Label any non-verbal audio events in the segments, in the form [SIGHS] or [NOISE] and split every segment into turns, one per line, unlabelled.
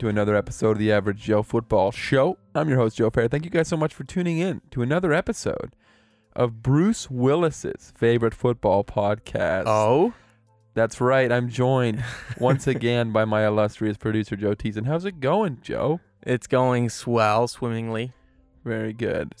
Hello and welcome to another episode of the Average Joe Football Show. I'm your host, Joe Fair. Thank you guys so much for tuning in to another episode of Bruce Willis's favorite football podcast.
Oh,
That's right. I'm joined [LAUGHS] once again by my illustrious producer, Joe Teason. How's it going, Joe?
it's going swell, swimmingly.
Very good.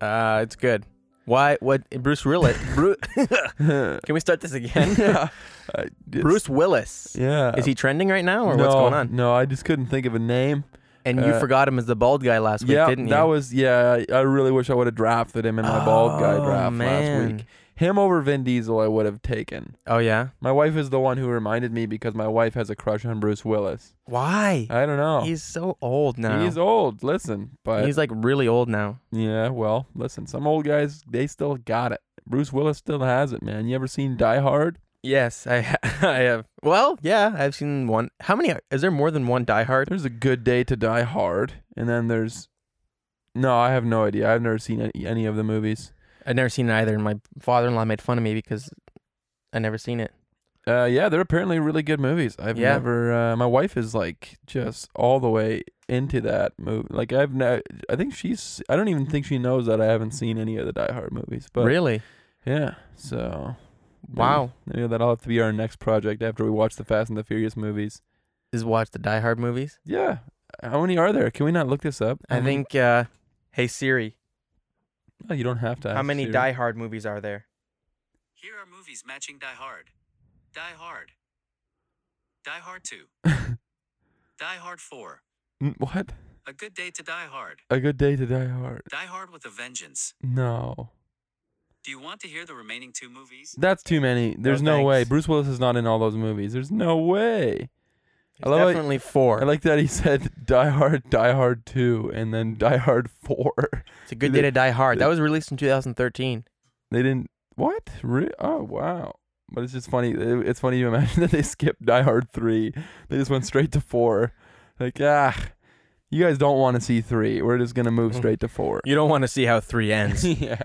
Uh, it's good. Why? What? Bruce Willis. Bruce. [LAUGHS] Can we start this again?
yeah. [LAUGHS] Uh, it's-
Bruce Willis.
Yeah.
Is he trending right now, or
no,
what's going on?
No, I just couldn't think of a name.
And you
Uh,
forgot him as the bald guy last week,
yeah,
didn't you?
that was yeah. I I really wish I would have drafted him in my bald guy
Oh,
draft last
man.
week. Him over Vin Diesel, I would have taken.
Oh yeah.
My wife is the one who reminded me because my wife has a crush on Bruce Willis.
Why?
I don't know.
He's so old now.
He's old. Listen, but
He's like really old now.
yeah, well, listen. Some old guys they still got it. Bruce Willis still has it, man. You ever seen Die Hard?
Yes, I ha- [LAUGHS] I have. Well, yeah, I've seen one. How many? Are, is there more than one Die Hard?
There's a good day to Die Hard, and then there's no. I have no idea. I've never seen any, any of the movies.
I've never seen it either. And my father-in-law made fun of me because I never seen it.
Uh, yeah, they're apparently really good movies. I've
Yeah.
never. Uh, my wife is like just all the way into that movie. Like I've, ne- I think she's. I don't even think she knows that I haven't seen any of the Die Hard movies. But
really?
yeah, so maybe-
Wow.
maybe that'll have to be our next project after we watch the Fast and the Furious movies.
Is watch the Die Hard movies?
Yeah, how many are there? Can we not look this up?
I
many-
think. uh Hey Siri,
Oh, you don't have to.
how many
Siri.
Die Hard movies are there?
Here are movies matching Die Hard. Die Hard. Die Hard 2. [LAUGHS] Die Hard 4.
What?
A Good Day to Die Hard.
A good day to Die Hard.
Die Hard with a Vengeance.
No,
Do you want to hear the remaining two movies?
that's too many. There's no, way. Bruce Willis is not in all those movies. There's no way. I love
definitely four.
I like that he said Die Hard, Die Hard 2, and then Die Hard 4.
it's a good day to Die Hard. That was released in 2013.
They didn't. What? Re- oh, wow. But it's just funny. it- It's funny to imagine [LAUGHS] that they skipped Die Hard 3. They just went straight to 4. Like, ah, you guys don't want to see 3. We're just going to move straight to 4.
You don't want to see how three ends. [LAUGHS]
yeah.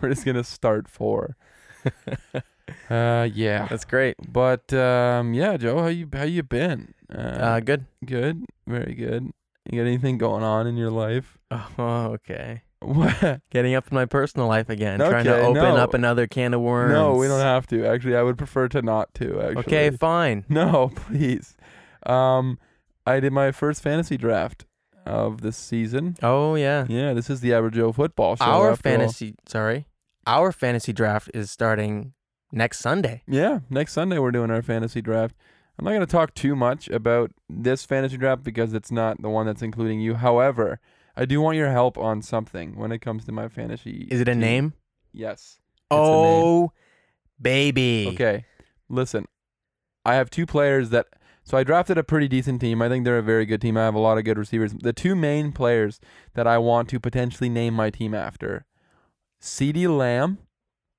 We're just going to start 4. [LAUGHS] uh, yeah.
That's great.
But, um, yeah, Joe, how you, how you been? Uh,
Uh, good.
good. Very good. You got anything going on in your life? [LAUGHS]
Oh, okay.
What?
Getting up in my personal life again. trying to open
no.
up another can of worms.
No, we don't have to. Actually, I would prefer to not to. Actually.
Okay, fine. [LAUGHS]
No, please. Um, I did my first fantasy draft of this season.
Oh yeah.
Yeah, this is the Average Joe football show.
Our
after all.
fantasy. Sorry. Our fantasy draft is starting next Sunday.
Yeah, next Sunday we're doing our fantasy draft. I'm not going to talk too much about this fantasy draft because it's not the one that's including you. However, I do want your help on something when it comes to my fantasy.
Is it a
team.
name?
Yes. a oh, name.
Oh, baby.
Okay. Listen, I have two players that. So I drafted a pretty decent team. I think they're a very good team. I have a lot of good receivers. The two main players that I want to potentially name my team after CeeDee Lamb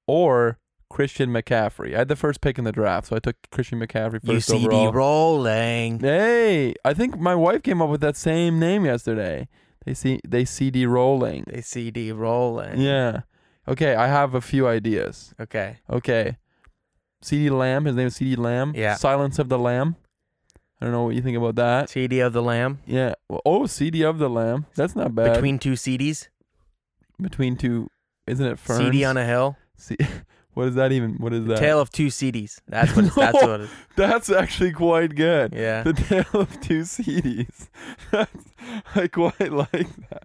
or Christian McCaffrey. I had the first pick in the draft, so I took Christian McCaffrey first
UCD
overall.
rolling.
Hey, I think my wife came up with that same name yesterday. They see they CD rolling.
They CD rolling.
Yeah. Okay, I have a few ideas.
Okay.
Okay. CeeDee Lamb, his name is CeeDee Lamb.
Yeah.
Silence of the Lamb. I don't know what you think about that.
CD of the Lamb.
Yeah. Well, oh, CD of the Lamb. That's not bad.
Between two CDs.
Between two, isn't it ferns?
CD on a hill.
C- [LAUGHS] what is that even? What is that?
Tale of two CDs. That's what. It's, That's what. [LAUGHS] It,
That's actually quite good.
yeah.
The Tale of Two CDs. [LAUGHS] That's, I quite like that.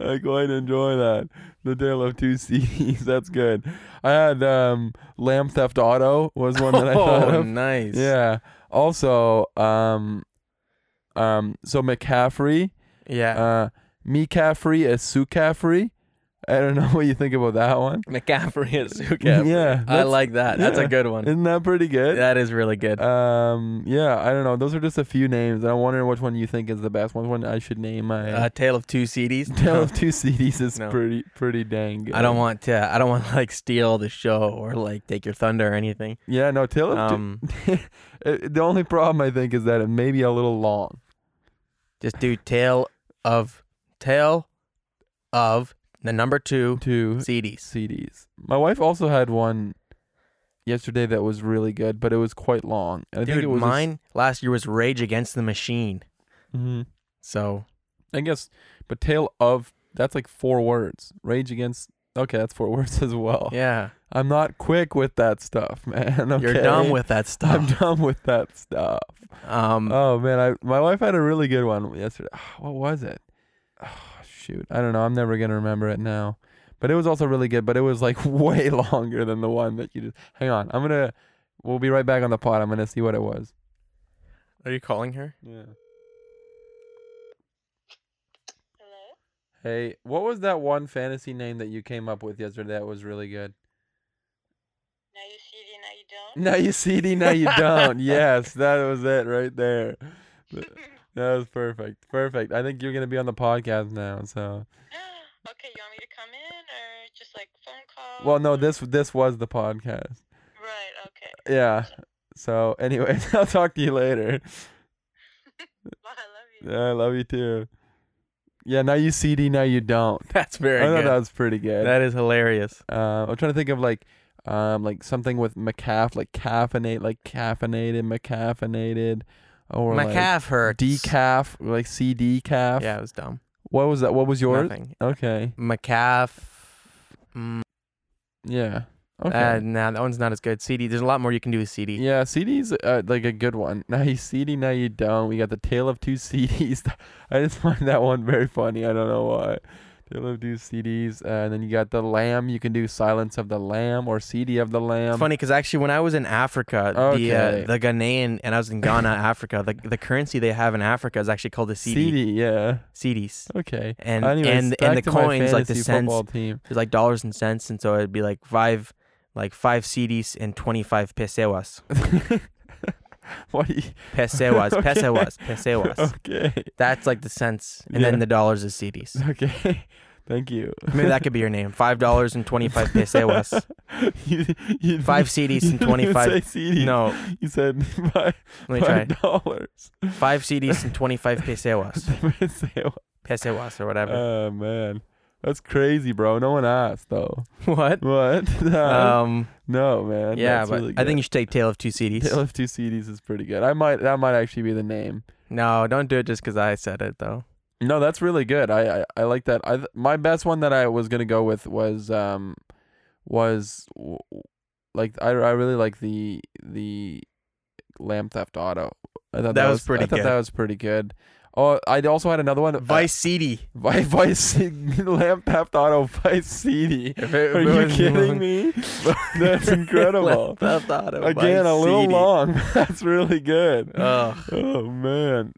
I quite enjoy that. The Tale of Two CDs. [LAUGHS] That's good. I had um, Lamb Theft Auto was one that I thought
oh,
of.
nice.
Yeah. Also, um, um, so McCaffrey,
Yeah.
uh, McCaffrey is Sue Caffrey. I don't [LAUGHS] know what you think about that one.
McCaffrey and Sue Caffrey. [LAUGHS]
Yeah,
I like that. That's
yeah.
a good one.
Isn't that pretty good?
That is really good.
Um, yeah, I don't know. Those are just a few names, and I'm wondering which one you think is the best one. One I should name my
Uh, Tale of two CDs. [LAUGHS]
Tale of Two CDs is
No.
pretty pretty dang good.
I don't want to. I don't want to like steal the show or like take your thunder or anything.
Yeah, no, Tale of
Um,
Two. The only problem I think is that it may be a little long.
just do tale of tale of the number two
Two
CDs.
CDs. My wife also had one yesterday that was really good, but it was quite long. And I think
Dude,
it was a
mine last year was Rage Against the Machine.
Mhm.
So
I guess, but tale of that's like four words. Rage against. Okay, that's four [LAUGHS] words as well.
yeah,
I'm not quick with that stuff, [LAUGHS] man.
you're
okay?
done with that [LAUGHS] stuff.
I'm done with that stuff.
Um,
Oh man, I my wife had a really good one yesterday. [SIGHS] What was it? [SIGHS] Shoot, I don't know. I'm never gonna remember it now. But it was also really good. But it was like [LAUGHS] way [LAUGHS] longer than the one that you just. Hang on, I'm gonna. We'll be right back on the pod. I'm gonna see what it was.
are you calling her?
Yeah.
Hello?
Hey, what was that one fantasy name that you came up with yesterday that was really good?
Now you see it, now you don't?
Now you see, now you don't. [LAUGHS] yes, that was it right there. Th- That was perfect. Perfect. I think you're gonna be on the podcast now. So, [GASPS]
okay, you want me to come in or just like phone call?
well, no, this this was the podcast.
Right, okay.
Yeah. So, anyways, [LAUGHS] I'll talk to you later. [LAUGHS]
Bye, I love you.
Yeah, I love you too. Yeah. Now you CD, now you don't. [LAUGHS]
That's very
I thought
good.
that was pretty good.
that is hilarious.
Uh, I'm trying to think of like, um, like something with macaf, like caffeinate, like caffeinated, macaffeinated, or
My
like
calf hurts.
decaf, like CD calf.
Yeah, it was dumb.
What was that? What was yours?
Nothing.
Okay.
My calf. Mm,
Yeah. Okay.
uh, nah, that one's not as good. CD. There's a lot more you can do with CD.
yeah, CD's uh, like a good one. [LAUGHS] Now you CD, now you don't. We got the Tale of Two [LAUGHS] CDs. I just find that one very funny. I don't know why. Tale of Two CDs, uh, and then you got the Lamb. You can do Silence of the Lamb or CD of the Lamb.
It's funny because actually, when I was in Africa,
Okay.
the uh, the Ghanaian and I was in Ghana, [LAUGHS] Africa, the the currency they have in Africa is actually called the CD.
CD, yeah.
CDs.
Okay.
And
Anyways,
and and the coins like the cents,
team.
there's like dollars and cents, and so it'd be like five, like five CDs and twenty five pesewas, [LAUGHS] [LAUGHS]
what? you- [LAUGHS]
pesewas, [LAUGHS]
Okay.
pesewas, pesewas.
Okay.
That's like the cents, and
Yeah.
then the dollars is CDs.
Okay. Thank you.
Maybe that could be your name. Five dollars and twenty five pesewas.
you, you,
Five CDs and
didn't even
25
say CDs.
No,
You said five,
let me try.
five dollars.
Five CDs and twenty five pesewas, pesewas or whatever.
oh man, that's crazy, bro. No one asked though. [LAUGHS]
what?
What? [LAUGHS]
Um.
no, man.
Yeah, but
really
I think you should take Tale of Two CDs.
Tale of Two CDs is pretty good. I might that might actually be the name.
No, don't do it just because I said it though.
No, that's really good. I, I, I like that. I my best one that I was gonna go with was um was like I, I really like the the Lamb Theft Auto. I thought
That was pretty
I thought
good.
that was pretty good. Oh, I also had another one. uh,
Vice CD.
Vi- [LAUGHS] Vice Lamb Theft Auto Vice CD. Are you kidding me? [LAUGHS] That's [LAUGHS] incredible.
Theft Auto,
Again, a little
CD.
long. That's really good.
Ugh.
Oh man,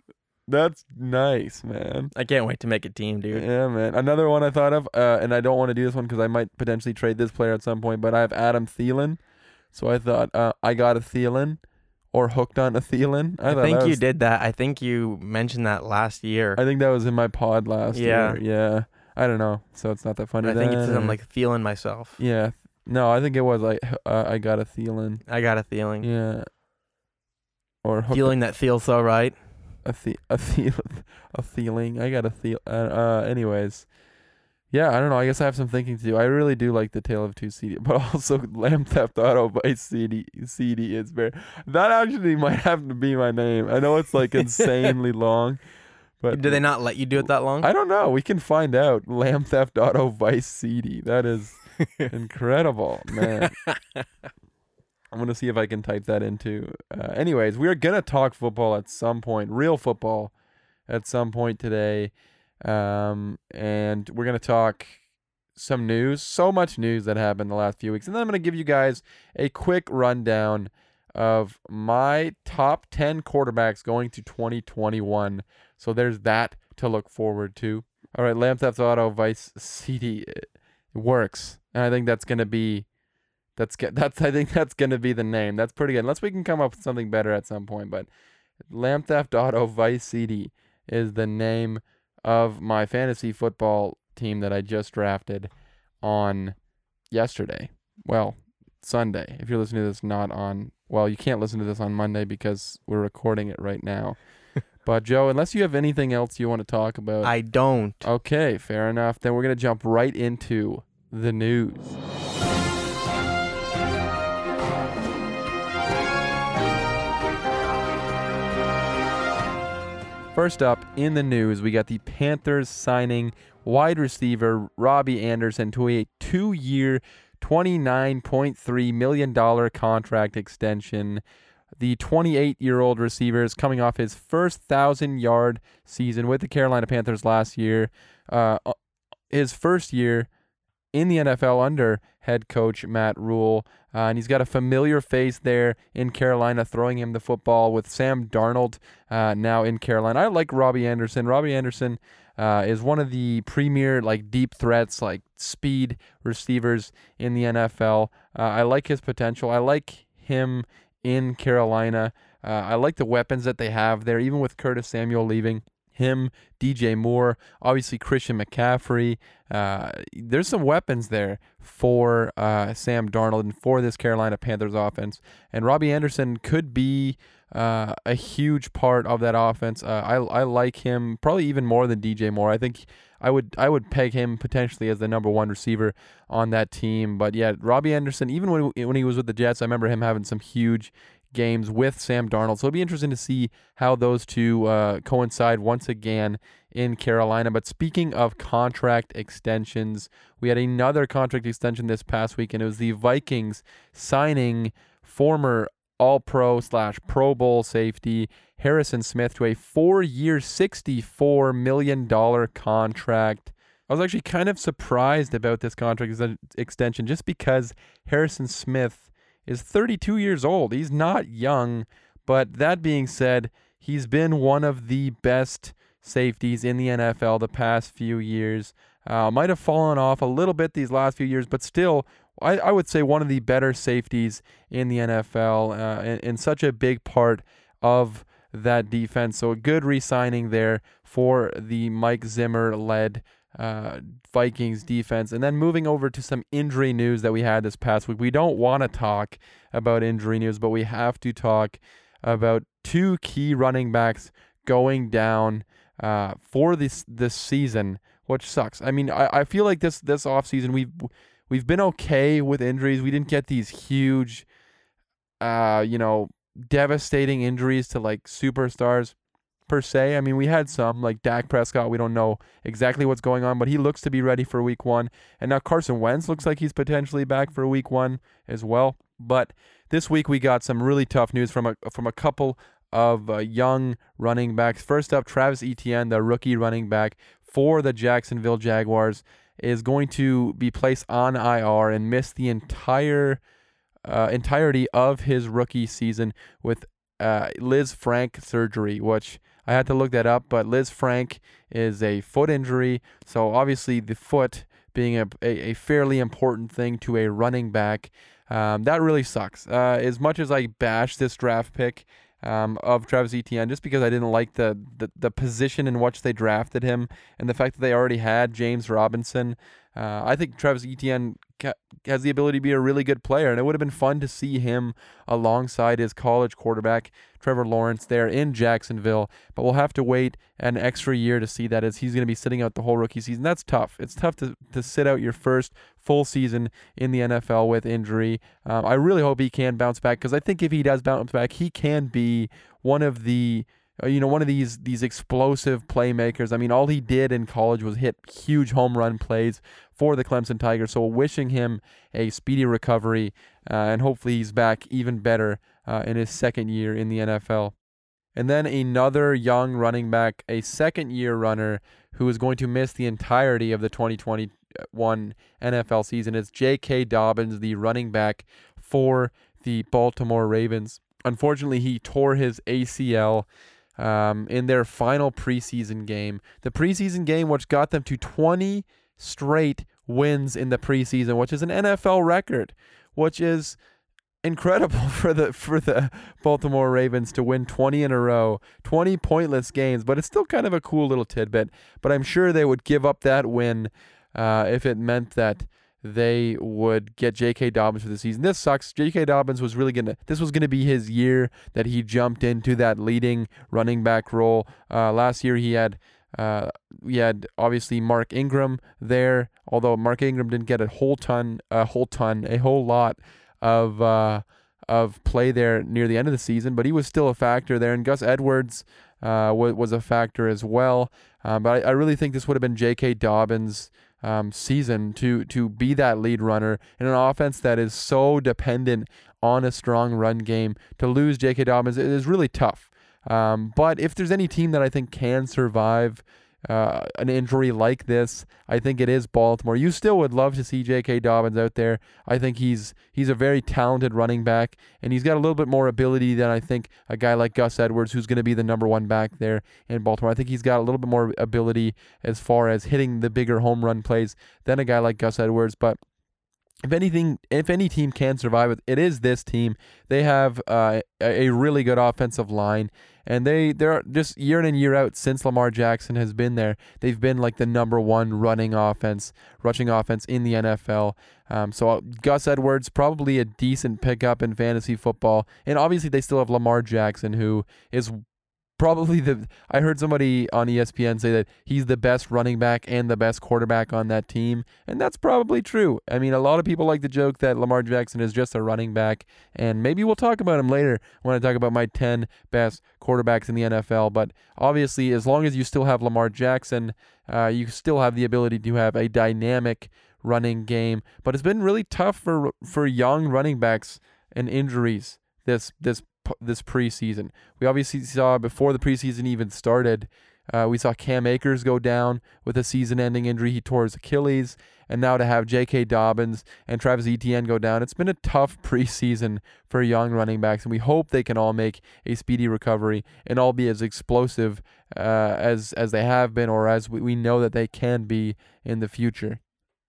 that's nice, man.
I can't wait to make a team, dude.
Yeah, man. Another one I thought of, uh, and I don't want to do this one because I might potentially trade this player at some point, but I have Adam Thielen. So I thought uh, I got a Thielen or hooked on a. I,
I, think
that
you did that. I think you mentioned that last year.
I think that was in my pod last
Yeah.
year. Yeah. I don't know. So it's not that funny.
I think it's
then,
I'm like feeling myself.
Yeah. No, I think it was like uh, I got a Thielen.
I got a feeling.
Yeah. Or hooked
Feeling that feels so right.
a the a the [LAUGHS] a feeling. I got a feel. Uh, uh, anyways, yeah, I don't know. I guess I have some thinking to do. I really do like the Tale of Two CD, [LAUGHS] but also Lamb Theft Auto by CD. CD is very. That actually might have to be my name. I know it's like [LAUGHS] insanely long, but
do they not let you do it that long?
I don't know. We can find out. Lamb Theft Auto Vice CD. That is [LAUGHS] incredible, man. I'm gonna see if I can type that into. Uh, anyways, we are gonna talk football at some point, real football, at some point today, um, and we're gonna talk some news. So much news that happened the last few weeks, and then I'm gonna give you guys a quick rundown of my top 10 quarterbacks going to 2021. So there's that to look forward to. All right, Lamb Theft Auto Vice CD works, and I think that's gonna be that's [LAUGHS] that's I think that's gonna be the name. That's pretty good. Unless we can come up with something better at some point, but Lamb Theft Auto Vice CD is the name of my fantasy football team that I just drafted on yesterday. Well, Sunday. If you're listening to this not on well, you can't listen to this on Monday because we're recording it right now. [LAUGHS] but Joe, unless you have anything else you want to talk about,
I don't.
Okay, fair enough. Then we're going to jump right into the news. First up in the news, we got the Panthers signing wide receiver Robbie Anderson to a two year, $29.3 million contract extension. The 28 year old receiver is coming off his first 1,000 yard season with the Carolina Panthers last year. Uh, his first year in the NFL under head coach Matt Rhule. Uh, and he's got a familiar face there in Carolina throwing him the football with Sam Darnold uh, now in Carolina. I like Robbie Anderson. Robbie Anderson uh, is one of the premier like deep threats, like speed receivers in the NFL. Uh, I like his potential. I like him in Carolina. Uh, I like the weapons that they have there, even with Curtis Samuel leaving him, DJ Moore, obviously Christian McCaffrey. Uh, there's some weapons there for uh, Sam Darnold and for this Carolina Panthers offense. And Robbie Anderson could be uh, a huge part of that offense. Uh, I I like him probably even more than DJ Moore. I think I would I would peg him potentially as the number one receiver on that team. But yeah, Robbie Anderson, even when when he was with the Jets, I remember him having some huge games with Sam Darnold. So it'll be interesting to see how those two uh, coincide once again in Carolina. But speaking of contract extensions, we had another contract extension this past week, and it was the Vikings signing former All Pro slash Pro Bowl safety Harrison Smith to a four year, $64 million contract. I was actually kind of surprised about this contract extension just because Harrison Smith is 32 years old. He's not young, but that being said, he's been one of the best safeties in the NFL the past few years. Uh, might have fallen off a little bit these last few years, but still, I, I would say one of the better safeties in the NFL uh, and, and such a big part of that defense. So a good re signing there for the Mike Zimmer led uh, Vikings defense. And then moving over to some injury news that we had this past week. We don't want to talk about injury news, but we have to talk about two key running backs going down uh, for this this season, which sucks. I mean, I, I feel like this this offseason we've we've been okay with injuries. We didn't get these huge uh, you know, devastating injuries to like superstars per se. I mean, we had some like Dak Prescott. We don't know exactly what's going on, but he looks to be ready for Week One. And now Carson Wentz looks like he's potentially back for Week One as well. But this week we got some really tough news from a from a couple of uh, young running backs. First up, Travis Etienne, the rookie running back for the Jacksonville Jaguars, is going to be placed on IR and miss the entire uh, entirety of his rookie season with uh, Frank surgery, which I had to look that up, but Lisfranc is a foot injury. So obviously, the foot being a, a, a fairly important thing to a running back, um, that really sucks. Uh, as much as I bash this draft pick um, of Travis Etienne, just because I didn't like the, the, the position in which they drafted him and the fact that they already had James Robinson, uh, I think Travis Etienne has the ability to be a really good player, and it would have been fun to see him alongside his college quarterback Trevor Lawrence there in Jacksonville. But we'll have to wait an extra year to see that as he's going to be sitting out the whole rookie season. That's tough. It's tough to to sit out your first full season in the NFL with injury. Um, I really hope he can bounce back because I think if he does bounce back, he can be one of the you know, one of these these explosive playmakers. I mean, all he did in college was hit huge home run plays for the Clemson Tigers. So, wishing him a speedy recovery, uh, and hopefully he's back even better uh, in his second year in the NFL. And then another young running back, a second year runner who is going to miss the entirety of the 2021 NFL season is J.K. Dobbins, the running back for the Baltimore Ravens. Unfortunately, he tore his ACL um, in their final preseason game. The preseason game, which got them to 20 straight wins in the preseason, which is an NFL record, which is incredible [LAUGHS] for the for the Baltimore Ravens to win 20 in a row, 20 pointless games, but it's still kind of a cool little tidbit. But I'm sure they would give up that win uh, if it meant that they would get J.K. Dobbins for the season. This sucks. J.K. Dobbins was really gonna. This was gonna be his year that he jumped into that leading running back role. Uh, last year he had. Uh, we had obviously Mark Ingram there, although Mark Ingram didn't get a whole ton, a whole ton, a whole lot of uh, of play there near the end of the season, but he was still a factor there. And Gus Edwards uh, was, was a factor as well. Um, but I, I really think this would have been J.K. Dobbins' um, season to to be that lead runner in an offense that is so dependent on a strong run game. To lose J.K. Dobbins is really tough. Um, but if there's any team that I think can survive uh, an injury like this, I think it is Baltimore. You still would love to see J.K. Dobbins out there. I think he's he's a very talented running back, and he's got a little bit more ability than I think a guy like Gus Edwards, who's going to be the number one back there in Baltimore. I think he's got a little bit more ability as far as hitting the bigger home run plays than a guy like Gus Edwards, but if anything, if any team can survive it, is this team. They have uh, a really good offensive line, and they they're just year in and year out since Lamar Jackson has been there. They've been like the number one running offense, rushing offense in the NFL. Um, so uh, Gus Edwards probably a decent pickup in fantasy football, and obviously they still have Lamar Jackson, who is probably the I heard somebody on ESPN say that he's the best running back and the best quarterback on that team, and that's probably true. I mean, a lot of people like to joke that Lamar Jackson is just a running back, and maybe we'll talk about him later when I talk about my 10 best quarterbacks in the NFL, but obviously as long as you still have Lamar Jackson, uh, you still have the ability to have a dynamic running game, but it's been really tough for for young running backs and injuries this this this preseason. We obviously saw before the preseason even started, uh, we saw Cam Akers go down with a season-ending injury. He tore his Achilles, and now to have J.K. Dobbins and Travis Etienne go down, it's been a tough [LAUGHS] preseason for young running backs, and we hope they can all make a speedy recovery and all be as explosive uh, as as they have been, or as we, we know that they can be in the future.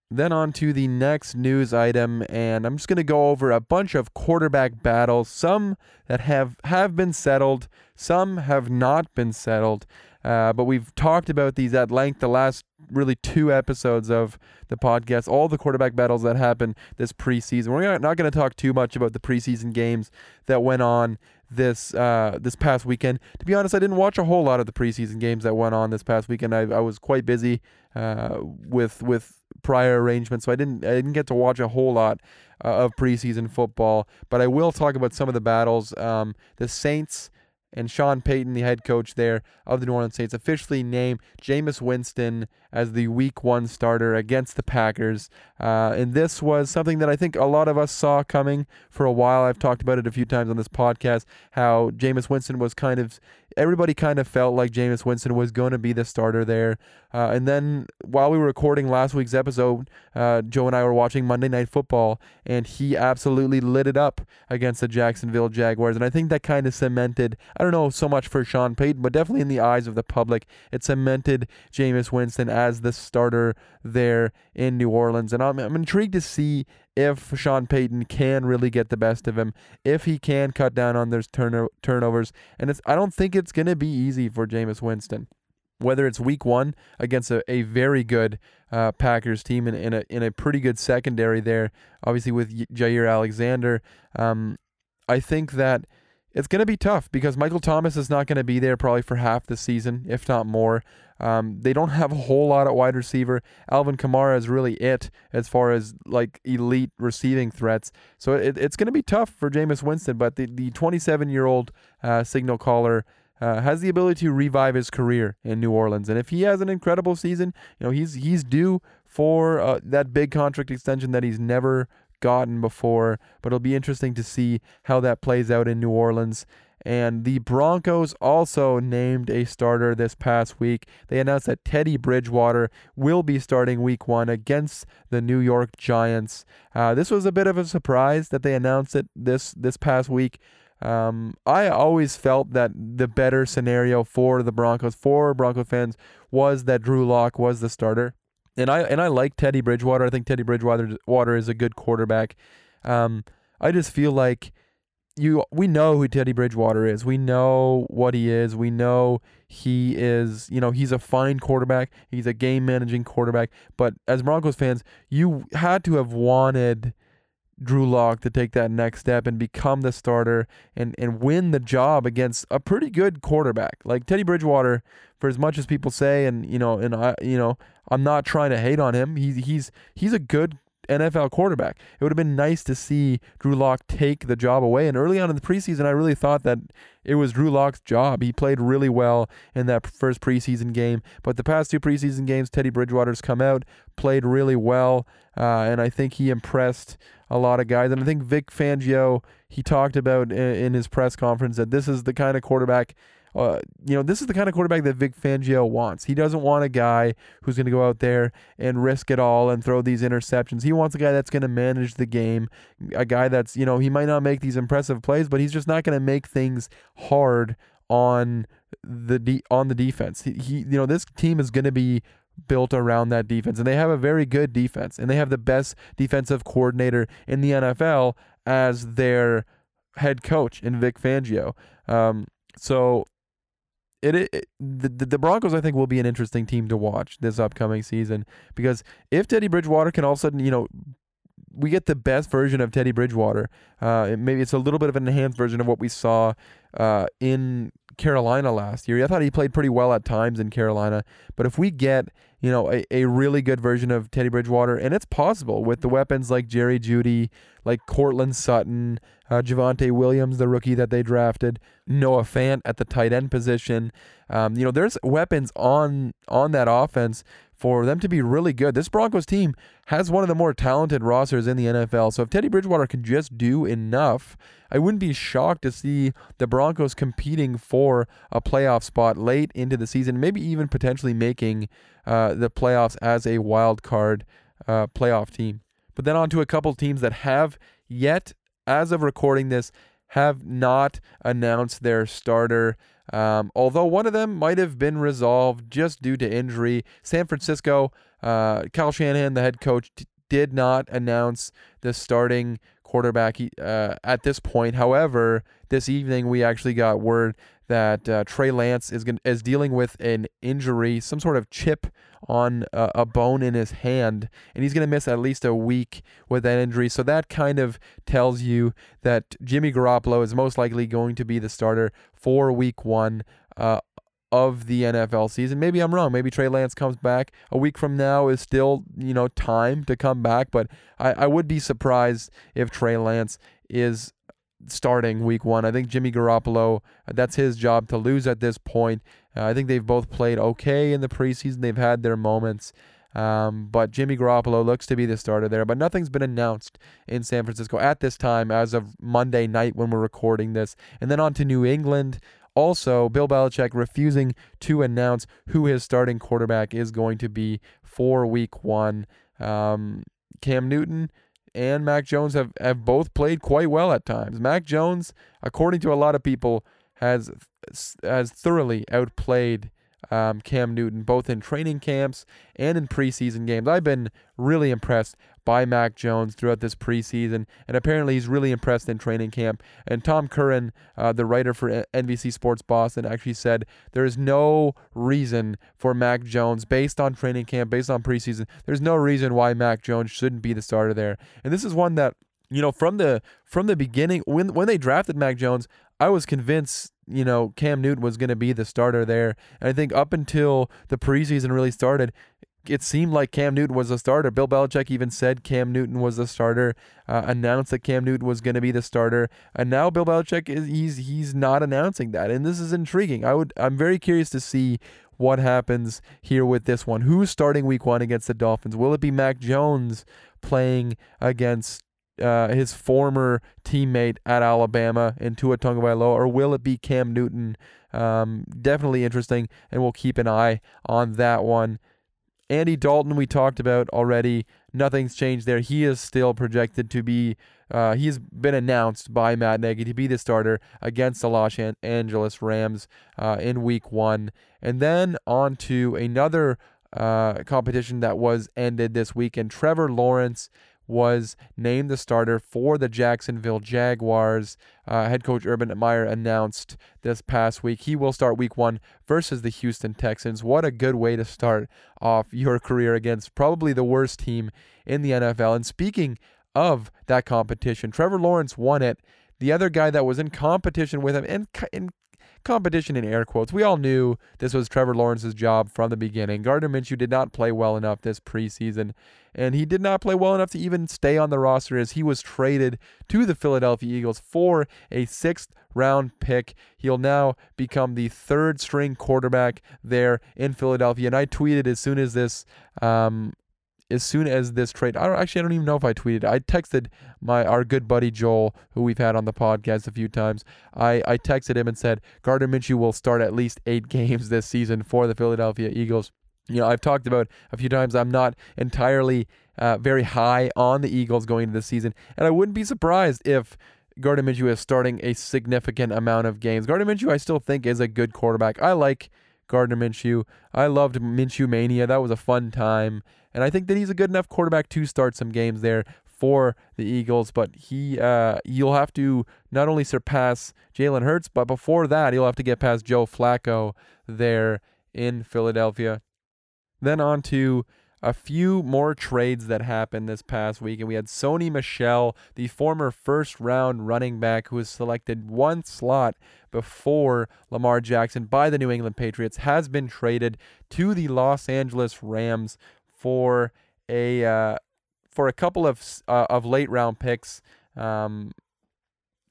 Then on to the next news item, and I'm just going to go over a bunch of quarterback battles, some that have, have been settled, some have not been settled. Uh, but we've talked about these at length the last really two episodes of the podcast, all the quarterback battles that happened this preseason. We're not going to talk too much about the preseason games that went on this uh, this past weekend. To be honest, I didn't watch a whole lot of the preseason games that went on this past weekend. I, I was quite busy uh, with with prior arrangement, so I didn't I didn't get to watch a whole lot uh, of preseason football. But I will talk about some of the battles. Um, the Saints and Sean Payton, the head coach there of the New Orleans Saints, officially named Jameis Winston as the Week One starter against the Packers. Uh, and this was something that I think a lot of us saw coming for a while. I've talked about it a few times on this podcast. How Jameis Winston was kind of everybody kind of felt like Jameis Winston was going to be the starter there. Uh, and then while we were recording last week's episode, uh, Joe and I were watching Monday Night Football, and he absolutely lit it up against the Jacksonville Jaguars. And I think that kind of cemented, I don't know so much for Sean Payton, but definitely in the eyes of the public, it cemented Jameis Winston as the starter there in New Orleans. And I'm, I'm intrigued to see if Sean Payton can really get the best of him, if he can cut down on those turno- turnovers. And it's I don't think it's going to be easy for Jameis Winston. Whether it's week one against a, a very good uh, Packers team in, in, a, in a pretty good secondary there, obviously with Jaire Alexander, um, I think that it's going to be tough because Michael Thomas is not going to be there probably for half the season, if not more. Um, they don't have a whole lot at wide receiver. Alvin Kamara is really it as far as like elite receiving threats. So it, it's going to be tough for Jameis Winston, but the, the 27 year old uh, signal caller uh, has the ability to revive his career in New Orleans. And if he has an incredible season, you know he's he's due for uh, that big contract extension that he's never gotten before. But it'll be interesting to see how that plays out in New Orleans. And the Broncos also named a starter this past week. They announced that Teddy Bridgewater will be starting week one against the New York Giants. Uh, this was a bit of a surprise that they announced it this this past week. Um, I always felt that the better scenario for the Broncos, for Bronco fans, was that Drew Lock was the starter. And I and I like Teddy Bridgewater. I think Teddy Bridgewater Water is a good quarterback. Um, I just feel like you we know who Teddy Bridgewater is. We know what he is. We know he is, you know, he's a fine quarterback. He's a game managing quarterback. But as Broncos fans, you had to have wanted Drew Lock to take that next step and become the starter and, and win the job against a pretty good quarterback. Like Teddy Bridgewater, for as much as people say, and you know, and I you know, I'm not trying to hate on him. He's he's he's a good NFL quarterback. It would have been nice to see Drew Lock take the job away. And early on in the preseason, I really thought that it was Drew Lock's job. He played really well in that first preseason game. But the past two preseason games, Teddy Bridgewater's come out, played really well, uh, and I think he impressed a lot of guys. And I think Vic Fangio, he talked about in, in his press conference that this is the kind of quarterback uh, you know, this is the kind of quarterback that Vic Fangio wants. He doesn't want a guy who's going to go out there and risk it all and throw these interceptions. He wants a guy that's going to manage the game, a guy that's, you know, he might not make these impressive plays, but he's just not going to make things hard on the de- on the defense. He, he you know, this team is going to be built around that defense and they have a very good defense and they have the best defensive coordinator in the NFL as their head coach in Vic Fangio. Um, so it, it the the Broncos I think will be an interesting team to watch this upcoming season because if Teddy Bridgewater can all of a sudden you know we get the best version of Teddy Bridgewater. Uh, maybe it's a little bit of an enhanced version of what we saw uh, in Carolina last year. I thought he played pretty well at times in Carolina, but if we get you know a, a really good version of Teddy Bridgewater, and it's possible with the weapons like Jerry Jeudy, like Courtland Sutton, uh, Javonte Williams, the rookie that they drafted, Noah Fant at the tight end position. Um, you know, there's weapons on on that offense for them to be really good. This Broncos team has one of the more talented rosters in the NFL. So if Teddy Bridgewater can just do enough, I wouldn't be shocked to see the Broncos competing for a playoff spot late into the season, maybe even potentially making uh, the playoffs as a wild card uh, playoff team. But then on to a couple teams that have yet, as of recording this, have not announced their starter. Um, although one of them might have been resolved just due to injury. San Francisco, uh, Kyle Shanahan, the head coach, t- did not announce the starting quarterback uh, at this point. However, this evening we actually got word that uh, Trey Lance is going is dealing with an injury, some sort of chip on a, a bone in his hand, and he's going to miss at least a week with that injury. So that kind of tells you that Jimmy Garoppolo is most likely going to be the starter for Week One. Uh, of the NFL season. Maybe I'm wrong. Maybe Trey Lance comes back a week from now is still, you know, time to come back. But I, I would be surprised if Trey Lance is starting week one. I think Jimmy Garoppolo, uh, that's his job to lose at this point. Uh, I think they've both played okay in the preseason. They've had their moments. Um, but Jimmy Garoppolo looks to be the starter there. But nothing's been announced in San Francisco at this time as of Monday night when we're recording this. And then on to New England. Also, Bill Belichick refusing to announce who his starting quarterback is going to be for week one. Um, Cam Newton and Mac Jones have, have both played quite well at times. Mac Jones, according to a lot of people, has has thoroughly outplayed um, Cam Newton both in training camps and in preseason games. I've been really impressed by Mac Jones throughout this preseason, and apparently he's really impressed in training camp. And Tom Curran, uh, the writer for NBC Sports Boston, actually said there is no reason for Mac Jones, based on training camp, based on preseason, there's no reason why Mac Jones shouldn't be the starter there. And this is one that you know from the from the beginning when when they drafted Mac Jones, I was convinced you know Cam Newton was going to be the starter there. And I think up until the preseason really started, it seemed like Cam Newton was the starter. Bill Belichick even said Cam Newton was the starter, uh, announced that Cam Newton was going to be the starter, and now Bill Belichick is he's he's not announcing that, and this is intriguing. I would I'm very curious to see what happens here with this one. Who's starting Week One against the Dolphins? Will it be Mac Jones playing against? Uh, his former teammate at Alabama in Tua Tagovailoa, or will it be Cam Newton? Um, definitely interesting, and we'll keep an eye on that one. Andy Dalton, we talked about already. Nothing's changed there. He is still projected to be, uh, he's been announced by Matt Nagy to be the starter against the Los Angeles Rams uh, in week one. And then on to another uh, competition that was ended this week. And Trevor Lawrence was named the starter for the Jacksonville Jaguars. Uh, head coach Urban Meyer announced this past week he will start week one versus the Houston Texans. What a good way to start off your career against probably the worst team in the NFL. And speaking of that competition, Trevor Lawrence won it. The other guy that was in competition with him and, competition in air quotes. We all knew this was Trevor Lawrence's job from the beginning. Gardner Minshew did not play well enough this preseason, and he did not play well enough to even stay on the roster as he was traded to the Philadelphia Eagles for a sixth round pick. He'll now become the third string quarterback there in Philadelphia. And I tweeted as soon as this um, as soon as this trade, I actually I don't even know if I tweeted. I texted my our good buddy Joel, who we've had on the podcast a few times. I I texted him and said Gardner Minshew will start at least eight [LAUGHS] games this season for the Philadelphia Eagles. You know, I've talked about a few times. I'm not entirely uh, very high on the Eagles going into the season, and I wouldn't be surprised if Gardner Minshew is starting a significant amount of games. Gardner Minshew, I still think, is a good quarterback. I like Gardner Minshew. I loved Minshew Mania. That was a fun time. And I think that he's a good enough quarterback to start some games there for the Eagles. But he, uh, you'll have to not only surpass Jalen Hurts, but before that, you'll have to get past Joe Flacco there in Philadelphia. Then on to a few more trades that happened this past week, and we had Sony Michel, the former first round running back who was selected one slot before Lamar Jackson by the New England Patriots, has been traded to the Los Angeles Rams for a uh, for a couple of uh, of late round picks. Um,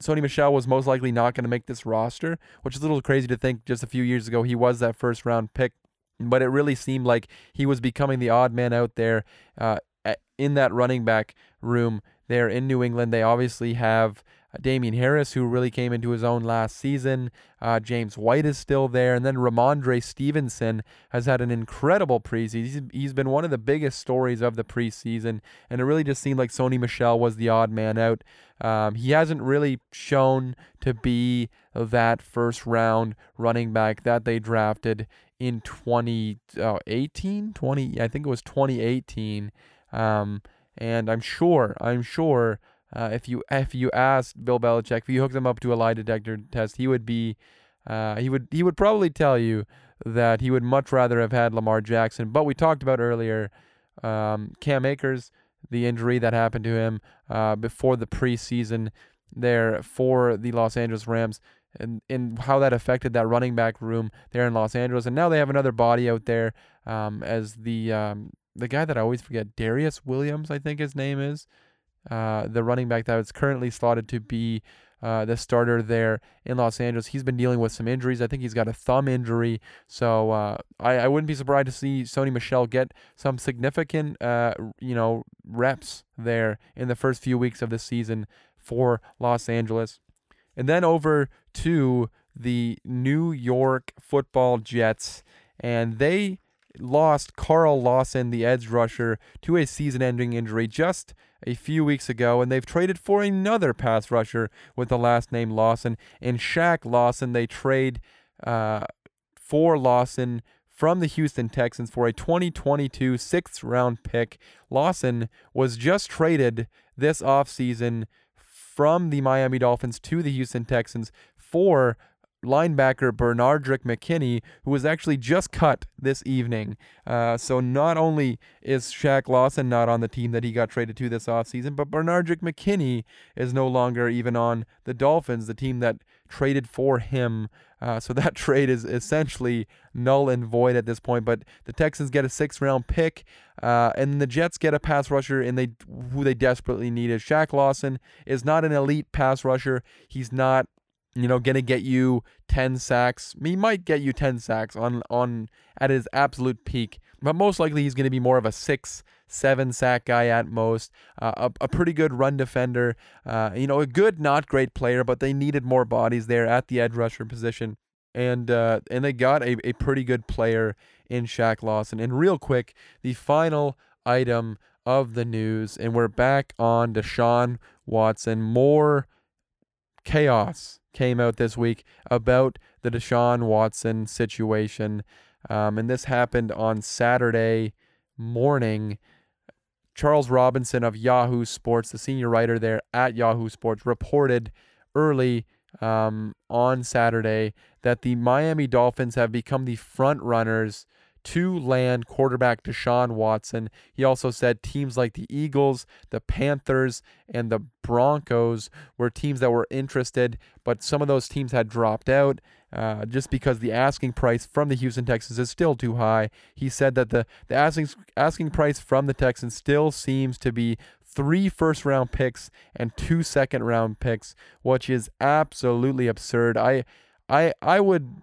Sony Michel was most likely not going to make this roster, which is a little crazy to think. Just a few years ago, he was that first round pick but it really seemed like he was becoming the odd man out there uh, in that running back room there in New England. They obviously have Damien Harris, who really came into his own last season. Uh, James White is still there. And then Rhamondre Stevenson has had an incredible preseason. He's, he's been one of the biggest stories of the preseason. And it really just seemed like Sony Michel was the odd man out. Um, he hasn't really shown to be that first round running back that they drafted in 2018, 20, I think it was 2018. Um, and I'm sure, I'm sure, uh, if you if you asked Bill Belichick, if you hooked him up to a lie detector test, he would be, uh, he would he would probably tell you that he would much rather have had Lamar Jackson. But we talked about earlier, um, Cam Akers, the injury that happened to him uh, before the preseason there for the Los Angeles Rams and, and how that affected that running back room there in Los Angeles. And now they have another body out there um, as the um, the guy that I always forget, Darius Williams, I think his name is, uh, the running back that is currently slotted to be uh, the starter there in Los Angeles. He's been dealing with some injuries. I think he's got a thumb injury. So uh, I, I wouldn't be surprised to see Sony Michel get some significant, uh, you know, reps there in the first few weeks of the season for Los Angeles. And then over to the New York football Jets, and they lost Carl Lawson, the edge rusher, to a season ending injury just a few weeks ago, and they've traded for another pass rusher with the last name Lawson. In Shaq Lawson, they trade uh, for Lawson from the Houston Texans for a 2022 sixth round pick. Lawson was just traded this offseason from the Miami Dolphins to the Houston Texans for linebacker Benardrick McKinney, who was actually just cut this evening. Uh, so not only is Shaq Lawson not on the team that he got traded to this offseason, but Benardrick McKinney is no longer even on the Dolphins, the team that traded for him. Uh, so that [LAUGHS] trade is essentially null and void at this point. But the Texans get a sixth round pick, uh, and the Jets get a pass rusher, and they who they desperately needed. Shaq Lawson is not an elite pass rusher. He's not you know, gonna get you 10 sacks. He might get you 10 sacks on on at his absolute peak, but most likely he's gonna be more of a six, seven sack guy at most. Uh, a, a pretty good run defender. Uh, you know, a good, not great player, but they needed more bodies there at the edge rusher position, and uh, and they got a, a pretty good player in Shaq Lawson. And real quick, the final item of the news, and we're back on Deshaun Watson. More chaos came out this week about the Deshaun Watson situation. Um, and this happened on Saturday morning. Charles Robinson of Yahoo Sports, the senior writer there at Yahoo Sports, reported early um, on Saturday that the Miami Dolphins have become the front runners to land quarterback Deshaun Watson. He also said teams like the Eagles, the Panthers, and the Broncos were teams that were interested, but some of those teams had dropped out. Uh, just because the asking price from the Houston Texans is still too high. He said that the, the asking asking price from the Texans still seems to be three first round picks and two second round picks, which is absolutely absurd. I I I would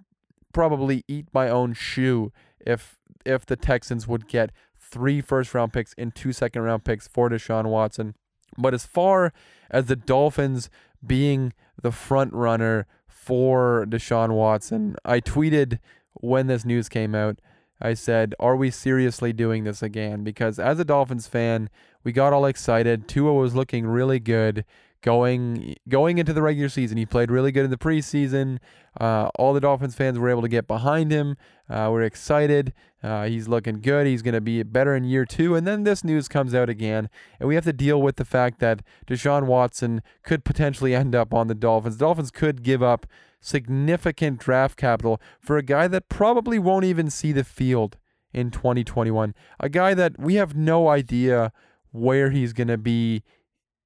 probably eat my own shoe if if the Texans would get three first round picks and two second round picks for Deshaun Watson. But as far as the Dolphins being the front runner for Deshaun Watson, I tweeted when this news came out. I said, Are we seriously doing this again? Because as a Dolphins fan, we got all excited. Tua was looking really good going going into the regular season. He played really good in the preseason. Uh, all the Dolphins fans were able to get behind him. Uh, we're excited. Uh, he's looking good. He's going to be better in year two. And then this news comes out again, and we have to deal with the fact that Deshaun Watson could potentially end up on the Dolphins. The Dolphins could give up significant draft capital for a guy that probably won't even see the field in 2021. A guy that we have no idea where he's going to be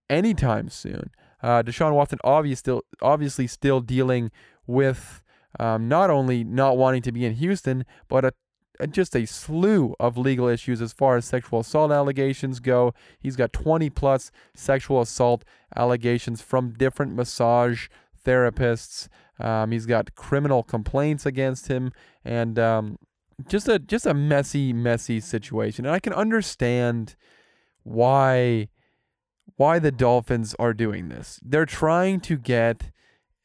anytime soon. Uh, Deshaun Watson obviously still, obviously still dealing with um, not only not wanting to be in Houston, but a, a, just a slew of legal issues as far as sexual assault allegations go. He's got 20 plus sexual assault allegations from different massage therapists. Um, he's got criminal complaints against him, and um, just a just a messy, messy situation. And I can understand why why the Dolphins are doing this. They're trying to get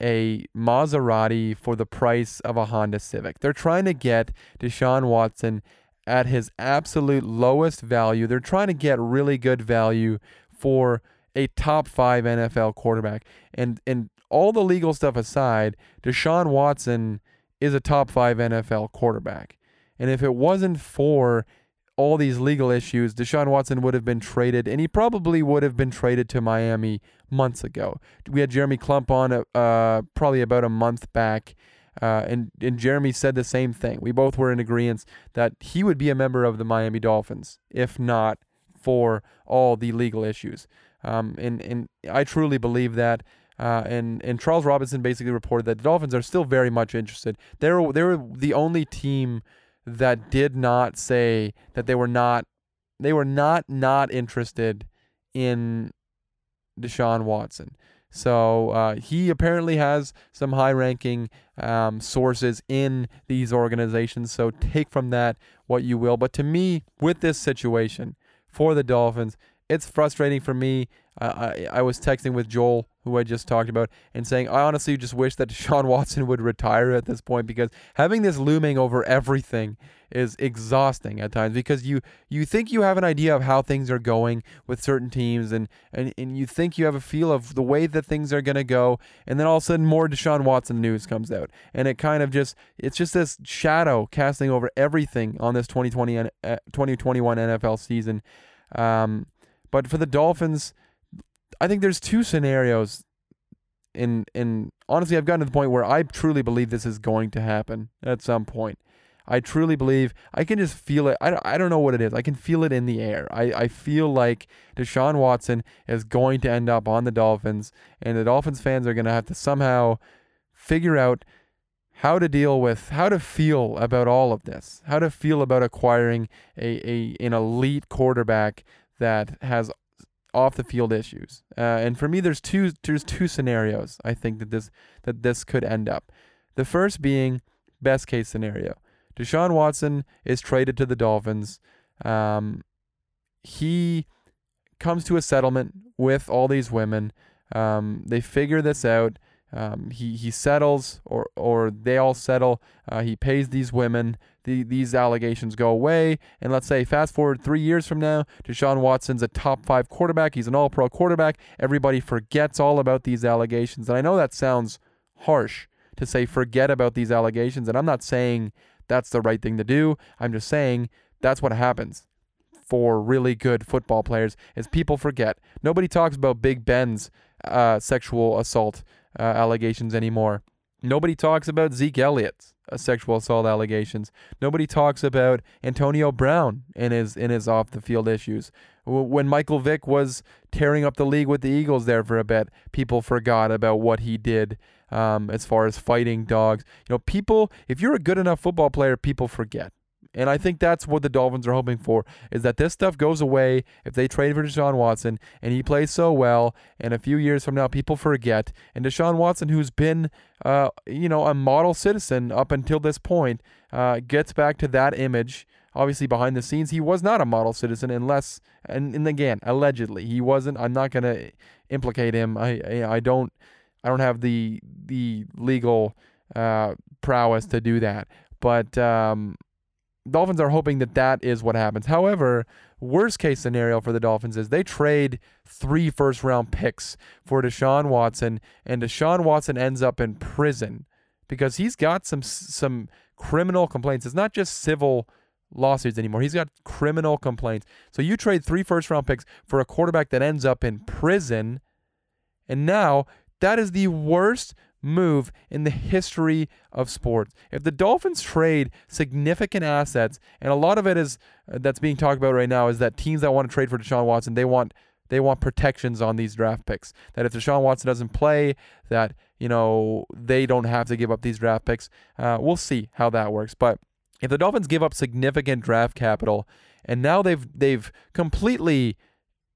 a Maserati for the price of a Honda Civic. They're trying to get Deshaun Watson at his absolute lowest value. They're trying to get really good value for a top 5 NFL quarterback. And and all the legal stuff aside, Deshaun Watson is a top 5 NFL quarterback. And if it wasn't for all these legal issues, Deshaun Watson would have been traded, and he probably would have been traded to Miami months ago. We had Jeremy Clump on uh, probably about a month back, uh, and, and Jeremy said the same thing. We both were in agreement that he would be a member of the Miami Dolphins, if not for all the legal issues. Um, and, and I truly believe that. Uh, and and Charles Robinson basically reported that the Dolphins are still very much interested. They're they're the only team that did not say that they were not they were not not interested in Deshaun Watson. So uh, he apparently has some high-ranking um, sources in these organizations. So take from that what you will. But to me, with this situation for the Dolphins, it's frustrating for me. I I was texting with Joel who I just talked about, and saying, I honestly just wish that [LAUGHS] Deshaun Watson would retire at this point because having this looming over everything is exhausting at times because you you think you have an idea of how things are going with certain teams and and, and you think you have a feel of the way that things are to go and then all of a sudden more Deshaun Watson news comes out and it kind of just it's just this shadow casting over everything on this 2020 uh, 2021 NFL season um, but for the Dolphins I think there's two scenarios in in honestly I've gotten to the point where I truly believe this is going to happen at some point. I truly believe I can just feel it. I I don't know what it is. I can feel it in the air. I, I feel like Deshaun Watson is going to end up on the Dolphins, and the Dolphins fans are going to have to somehow figure out how to deal with, how to feel about all of this, how to feel about acquiring a, a an elite quarterback that has off the field issues. Uh, and for me, there's two there's two scenarios I think that this that this could end up. The first being best case scenario. Deshaun Watson is traded to the Dolphins. Um, he comes to a settlement with all these women. Um, they figure this out. Um, he he settles, or or they all settle. Uh, he pays these women. The, these allegations go away, and let's say fast forward three years from now, Deshaun Watson's a top five quarterback. He's an All-Pro quarterback. Everybody forgets all about these allegations, and I know that sounds harsh to say forget about these allegations, and I'm not saying that's the right thing to do. I'm just saying that's what happens for really good football players is people forget. Nobody talks about Big Ben's uh, sexual assault uh, allegations anymore. Nobody talks about Zeke Elliott's uh, sexual assault allegations. Nobody talks about Antonio Brown and his in his off the field issues. When Michael Vick was tearing up the league with the Eagles there for a bit, people forgot about what he did um, as far as fighting dogs. You know, people. If you're a good enough football player, people forget. And I think that's what the Dolphins are hoping for is that this stuff goes away if they trade for Deshaun Watson and he plays so well and a few years from now people forget. And Deshaun Watson who's been uh, you know a model citizen up until this point uh, gets back to that image obviously behind the scenes. He was not a model citizen unless and, and again allegedly he wasn't. I'm not going to implicate him. I, I I don't I don't have the the legal uh, prowess to do that. But um, Dolphins are hoping that that is what happens. However, worst case scenario for the Dolphins is they trade three first round picks for Deshaun Watson, and Deshaun Watson ends up in prison because he's got some some criminal complaints. It's not just civil lawsuits anymore. He's got criminal complaints. So you trade three first round picks for a quarterback that ends up in prison, and now that is the worst move in the history of sports. If the Dolphins trade significant assets, and a lot of it is uh, that's being talked about right now, is that teams that want to trade for Deshaun Watson, they want they want protections on these draft picks. That if Deshaun Watson doesn't play, that you know they don't have to give up these draft picks. Uh, we'll see how that works. But if the Dolphins give up significant draft capital, and now they've they've completely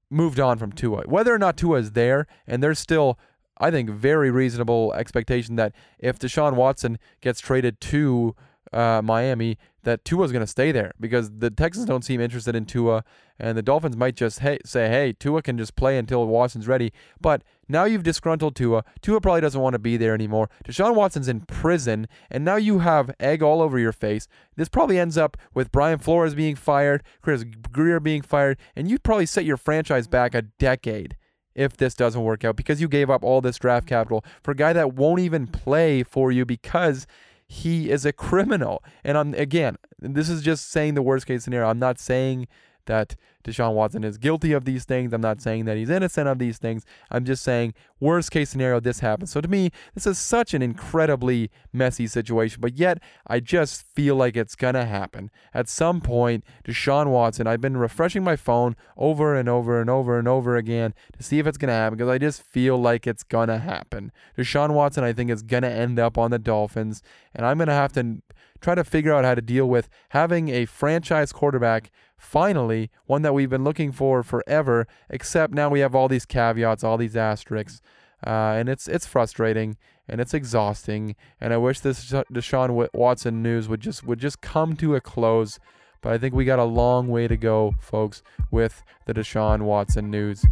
moved on from Tua, whether or not Tua is there, and they're still I think very reasonable expectation that if Deshaun Watson gets traded to uh, Miami, that Tua's going to stay there because the Texans don't seem interested in Tua, and the Dolphins might just hey, say, "Hey, Tua can just play until Watson's ready." But now you've disgruntled Tua. Tua probably doesn't want to be there anymore. Deshaun Watson's in prison, and now you have egg all over your face. This probably ends up with Brian Flores being fired, Chris Grier being fired, and you probably set your franchise back a decade if this doesn't work out because you gave up all this draft capital for a guy that won't even play for you because he is a criminal. And I'm again, this is just saying the worst case scenario. I'm not saying that Deshaun Watson is guilty of these things. I'm not saying that he's innocent of these things. I'm just saying worst case scenario this happens. So to me, this is such an incredibly messy situation, but yet I just feel like it's going to happen. At some point, Deshaun Watson, I've been refreshing my phone over and over and over and over again to see if it's going to happen because I just feel like it's going to happen. Deshaun Watson, I think, is going to end up on the Dolphins, and I'm going to have to try to figure out how to deal with having a franchise quarterback finally one that we've been looking for forever except now we have all these caveats all these asterisks uh, and it's it's frustrating and it's exhausting and i wish this deshaun watson news would just would just come to a close but i think we got a long way to go folks with the deshaun watson news.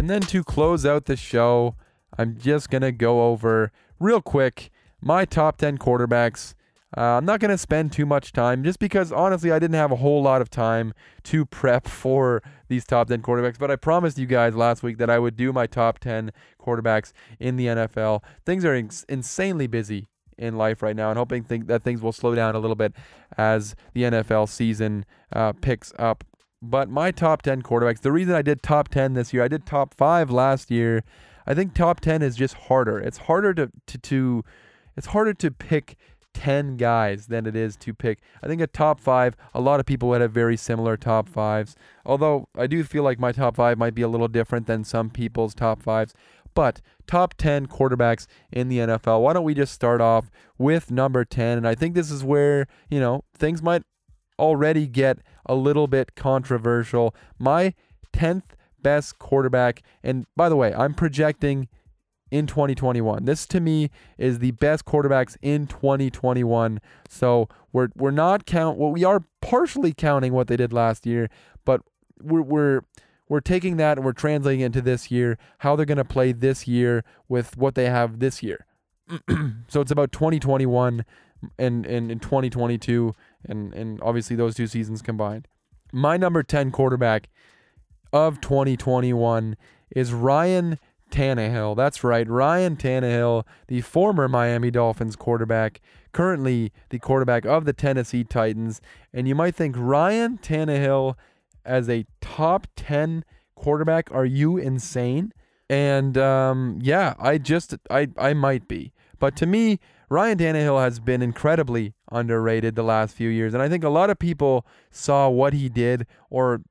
And then to close out the show, I'm just going to go over real quick my top 10 quarterbacks. Uh, I'm not going to spend too much time just because honestly, I didn't have a whole lot of time to prep [LAUGHS] for these top 10 quarterbacks. But I promised you guys last week that I would do my top 10 quarterbacks in the NFL. Things are ins- insanely busy in life right now and hoping think that things will slow down a little bit as the NFL season uh, picks up. But my top 10 quarterbacks, the reason I did top 10 this year, I did top 5 last year. I think top 10 is just harder. It's harder to to, to it's harder to pick 10 guys than it is to pick. I think a top 5, a lot of people would have very similar top 5s. Although I do feel like my top 5 might be a little different than some people's top 5s. But top 10 quarterbacks in the NFL. Why don't we just start off with number 10? And I think this is where, you know, things might already get a little bit controversial. My 10th best quarterback, and by the way, I'm projecting in 2021. This to me is the best quarterbacks in 2021. So we're we're not count well, we are partially counting what they did last year, but we're we're we're taking that and we're translating it into this year, how they're to play this year with what they have this year. [CLEARS THROAT] so it's about 2021 and, and, and 2022 and, and obviously those two seasons combined. My number 10 quarterback of 2021 is Ryan Tannehill. That's right, Ryan Tannehill, the former Miami Dolphins quarterback, currently the quarterback of the Tennessee Titans. And you might think Ryan Tannehill as a top 10 quarterback. Are you insane? And um, yeah, I just I I might be. But to me, Ryan Tannehill has been incredibly underrated the last few years, and I think a lot of people saw what he did or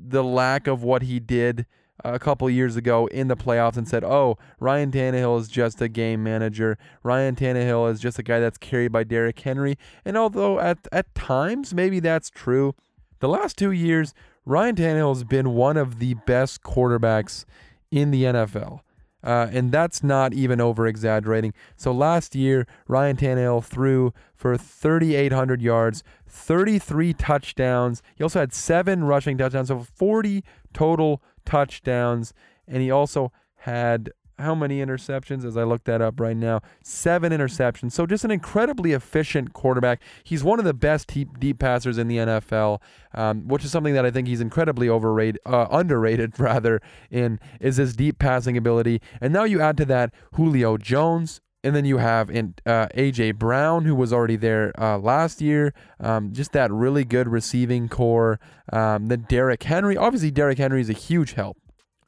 the lack of what he did a couple years ago in the playoffs and said, "Oh, Ryan Tannehill is just a game manager. Ryan Tannehill is just a guy that's carried by Derrick Henry." And although at at times maybe that's true, the last two years Ryan Tannehill has been one of the best quarterbacks in the NFL. Uh, and that's not even over exaggerating. So last year, Ryan Tannehill threw for 3,800 yards, 33 touchdowns. He also had seven rushing touchdowns, so 40 total touchdowns. And he also had how many interceptions as I look that up right now? Seven interceptions. So just an incredibly efficient quarterback. He's one of the best deep, deep passers in the NFL, um, which is something that I think he's incredibly overrated, uh, underrated [LAUGHS] rather, in is his deep passing ability. And now you add to that Julio Jones. And then you have in uh, AJ Brown, who was already there uh, last year. Um, just that really good receiving corps. Um, then Derrick Henry. Obviously, Derrick Henry is a huge help.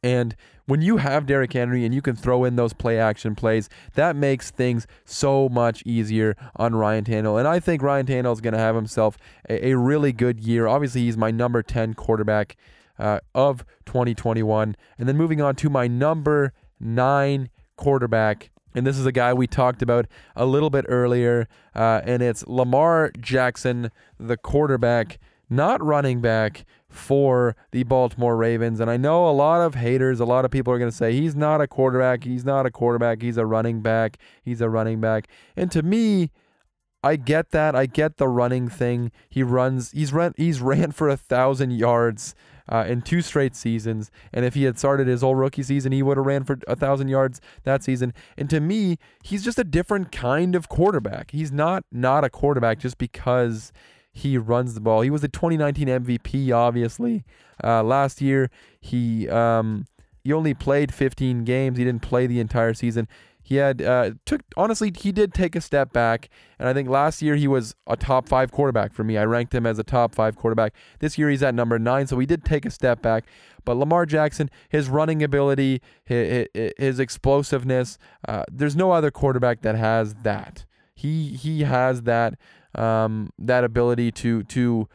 And when you have Derrick Henry and you can throw in those play action plays, that makes things so much easier on Ryan Tannehill. And I think Ryan Tannehill is going to have himself a, a, really good year. Obviously, he's my number 10 quarterback uh, of 2021. And then moving on to my number nine quarterback. And this is a guy we talked about a little bit earlier, uh, and it's Lamar Jackson, the quarterback, not running back for the Baltimore Ravens. And I know a lot of haters, a lot of people are going to say he's not a quarterback, he's not a quarterback, he's a running back, he's a running back. And to me, I get that. I get the running thing. He runs. He's run. He's [LAUGHS] ran for a thousand yards uh, in two straight seasons. And if he had started his whole rookie season, he would have ran for a thousand yards that season. And to me, he's just a different kind of quarterback. He's not not a quarterback just because he runs the ball. He was the 2019 MVP, obviously. Uh, last year, he um, he only played 15 games. He didn't play the entire season. He had uh, took honestly, he did take a step back, and I think last year he was a top five quarterback for me. I ranked him as a top five quarterback. This year he's at number nine, so he did take a step back. But Lamar Jackson, his running ability, his, his explosiveness, uh, there's no other quarterback that has that. He he has that um, that ability to to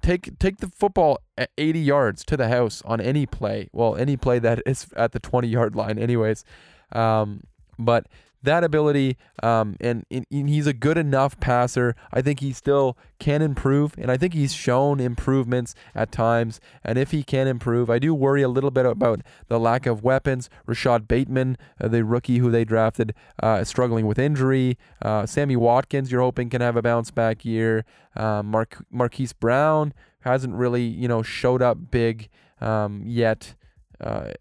take take the football at 80 yards to the house on any play. Well, any play that is at the 20 yard line, anyways. Um, but that ability, um, and, and, he's a good enough passer. I think he still can improve, and I think he's shown improvements at times. And if he can improve, I do worry a little bit about the lack of weapons. Rashod Bateman, uh, the rookie who they drafted, uh, struggling with injury. Uh, Sammy Watkins, you're hoping can have a bounce back year. Uh, Mark Marquise Brown hasn't really, you know, showed up big um, yet uh,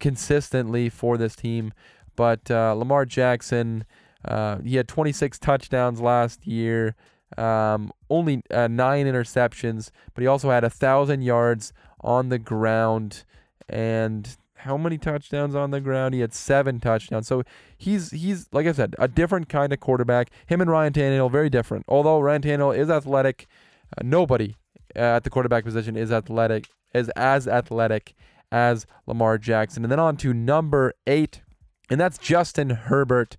consistently for this team. But uh, Lamar Jackson, uh, he had 26 touchdowns last year, um, only uh, nine interceptions, but he also had a thousand yards on the ground and how many touchdowns on the ground? He had seven touchdowns. So he's he's like I said, a different kind of quarterback. Him and Ryan Tannehill very different. Although Ryan Tannehill is athletic, uh, nobody at the quarterback position is athletic is as athletic as Lamar Jackson. And then on to number eight, and that's Justin Herbert,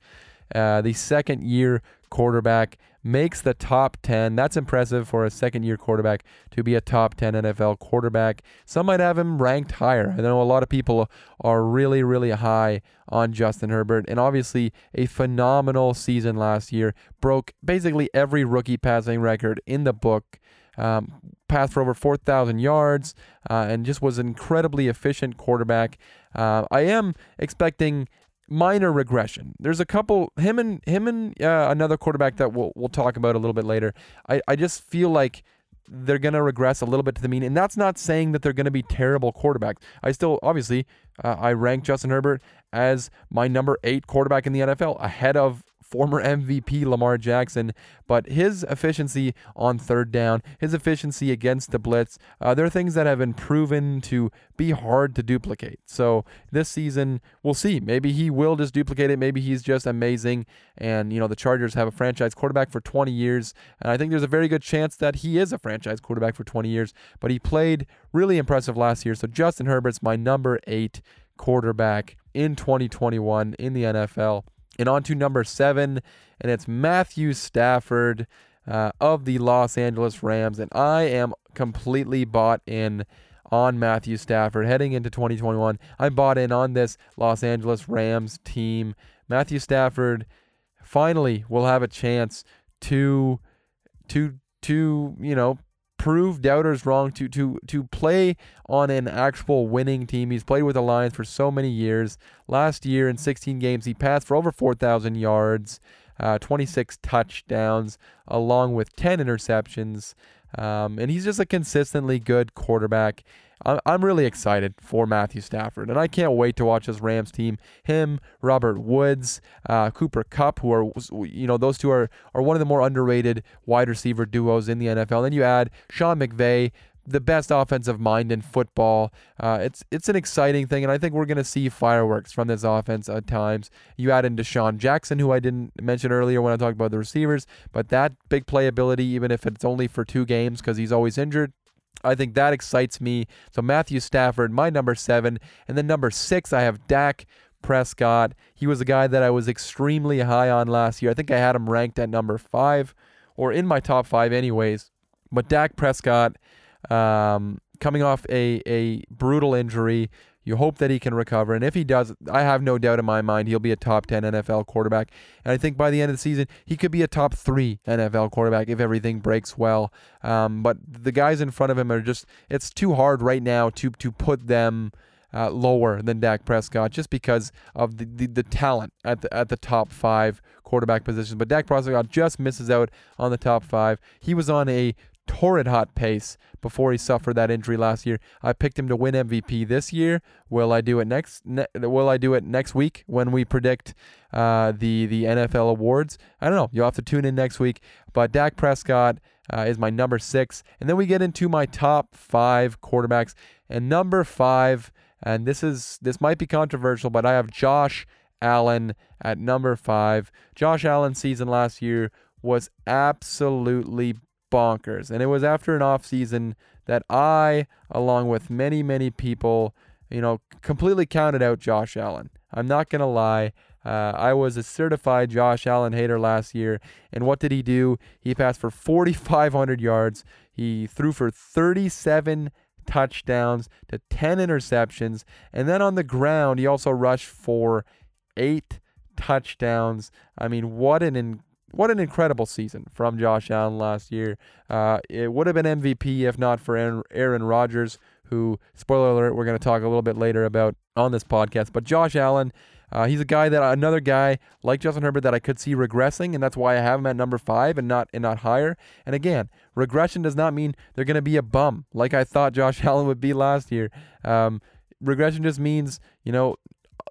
uh, the second year quarterback, makes the top 10. That's impressive for a second year quarterback to be a top 10 NFL quarterback. Some might have him ranked higher. I know a lot of people are really, really high on Justin Herbert, and obviously a phenomenal season last year. Broke basically every rookie passing record in the book. Um, passed for over 4,000 yards uh, and just was an incredibly efficient quarterback. Uh, I am expecting minor regression. There's a couple him and him and uh, another quarterback that we'll we'll talk about a little bit later. I I just feel like they're going to regress a little bit to the mean, and that's not saying that they're going to be terrible quarterbacks. I still obviously uh, I rank Justin Herbert as my number eight quarterback in the NFL, ahead of former MVP Lamar Jackson, but his efficiency on third down, his efficiency against the blitz, uh, there are things that have been proven to be hard to duplicate. So this season, we'll see. Maybe he will just duplicate it. Maybe he's just amazing. And, you know, the Chargers have a franchise quarterback for 20 years. And I think there's a very good chance that he is a franchise quarterback for 20 years. But he played really impressive last year. So Justin Herbert's my number eight quarterback in 2021 in the NFL. And on to number seven, and it's Matthew Stafford uh, of the Los Angeles Rams. And I am completely bought in on Matthew Stafford heading into 2021. I bought in on this Los Angeles Rams team. Matthew Stafford finally will have a chance to to to you know prove doubters wrong to to to play on an actual winning team. He's played with the Lions for so many years. Last year in 16 games, he passed for over 4,000 yards, uh, 26 touchdowns, along with 10 interceptions. Um, and he's just a consistently good quarterback. I'm really excited for Matthew Stafford, and I can't wait to watch this Rams team. Him, Robert Woods, uh, Cooper Kupp, who are you know those two are are one of the more underrated wide receiver duos in the NFL. Then you add Sean McVay, the best offensive mind in football. Uh, it's it's an exciting thing, and I think we're going to see fireworks from this offense at times. You add in DeSean Jackson, who I didn't mention earlier when I talked about the receivers, but that big playability, even if it's only for two games because he's always injured, I think that excites me. So Matthew Stafford, my number seven. And then number six, I have Dak Prescott. He was a guy that I was extremely high on last year. I think I had him ranked at number five or in my top five, anyways. But Dak Prescott, um, coming off a, a brutal injury, you hope that he can recover. And if he does, I have no doubt in my mind he'll be a top 10 NFL quarterback. And I think by the end of the season, he could be a top three NFL quarterback if everything breaks well. Um, but the guys in front of him are just, it's too hard right now to, to put them. Uh, lower than Dak Prescott just because of the, the, the, talent at the at the top five quarterback positions. But Dak Prescott just misses out on the top five. He was on a torrid hot pace before he suffered that injury last year. I picked him to win MVP this year. Will I do it next? Ne- will I do it next week when we predict uh, the the NFL awards? I don't know. You'll have to tune in next week. But Dak Prescott uh, is my number six, and then we get into my top five quarterbacks. And number five, and this is this might be controversial, but I have Josh Allen at number five. Josh Allen's season last year was absolutely bonkers. And it was after an off season that I, along with many, many people, you know, completely counted out Josh Allen. I'm not going to lie. Uh, I was a certified Josh Allen hater last year. And what did he do? He passed for 4,500 yards. He threw for 37 touchdowns to 10 interceptions. And then on the ground, he also rushed for eight touchdowns. I mean, what an in- what an incredible season from Josh Allen last year. Uh, it would have been MVP if not for Aaron, Aaron Rodgers, who, spoiler alert, we're going to talk a little bit later about on this podcast. But Josh Allen, uh, he's a guy that another guy like Justin Herbert that I could see regressing, and that's why I have him at number five and not and not higher. And again, regression does not mean they're going to be a bum like I thought Josh [LAUGHS] Allen would be last year. Um, regression just means you know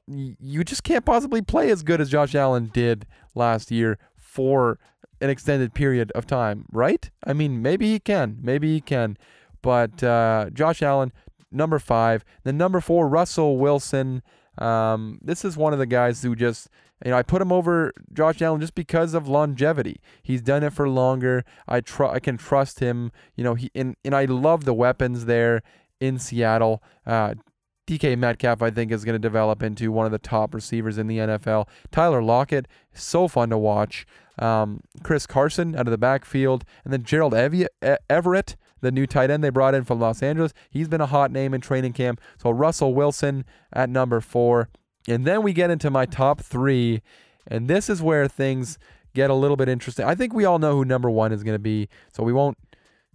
you just can't possibly play as good as Josh Allen did last year for an extended period of time, right? I mean, maybe he can, maybe he can, but uh, Josh Allen, number five, then number four, Russell Wilson. Um, this is one of the guys who just, you know, I put him over Josh Allen just because of longevity. He's done it for longer. I tr- I can trust him. You know, he and and I love the weapons there in Seattle. Uh, DK Metcalf, I think, is going to develop into one of the top receivers in the NFL. Tyler Lockett, so fun to watch. Um, Chris Carson out of the backfield, and then Gerald Everett, the new tight end they brought in from Los Angeles. He's been a hot name in training camp. So Russell Wilson at number four. And then we get into my top three, and this is where things get a little bit interesting. I think we all know who number one is going to be, so we won't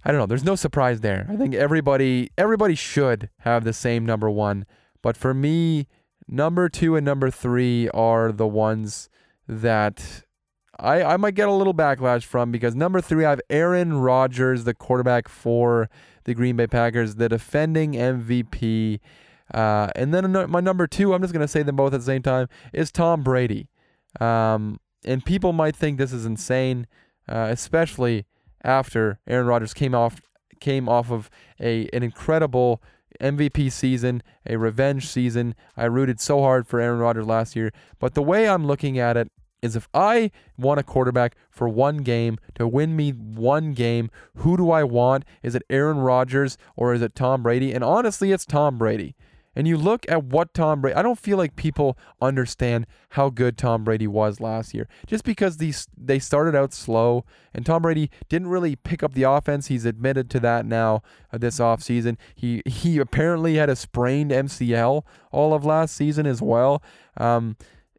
I don't know. There's no surprise there. I think everybody everybody should have the same number one. But for me, number two and number three are the ones that I, I might get a little backlash from because number three, I have Aaron Rodgers, the quarterback for the Green Bay Packers, the defending MVP. Uh, and then my number two, I'm just going to say them both at the same time, is Tom Brady. Um, and people might think this is insane, uh, especially after Aaron Rodgers came off came off of a an incredible MVP season, a revenge season. I rooted so hard for Aaron Rodgers last year, but the way I'm looking at it is if I want a quarterback for one game to win me one game, who do I want? Is it Aaron Rodgers or is it Tom Brady? And honestly, it's Tom Brady. And you look at what Tom Brady, I don't feel like people understand how good Tom Brady was last year. Just because these they started out slow and Tom Brady didn't really pick up the offense. He's admitted to that now uh, this offseason. He he apparently had a sprained MCL all of last season as well. Um,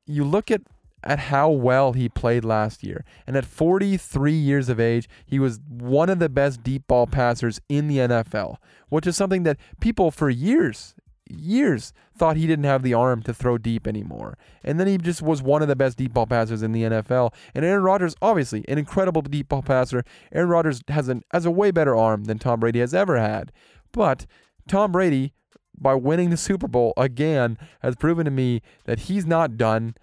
you look at at how well he played last year. And at 43 years of age, he was one of the best deep ball passers in the NFL, which is something that people for years years thought he didn't have the arm to throw deep anymore. And then he just was one of the best deep ball passers in the NFL. And Aaron Rodgers, obviously, an incredible deep ball passer. Aaron Rodgers has an has a way better arm than Tom Brady has ever had. But Tom Brady, by winning the Super Bowl again, has proven to me that he's not done.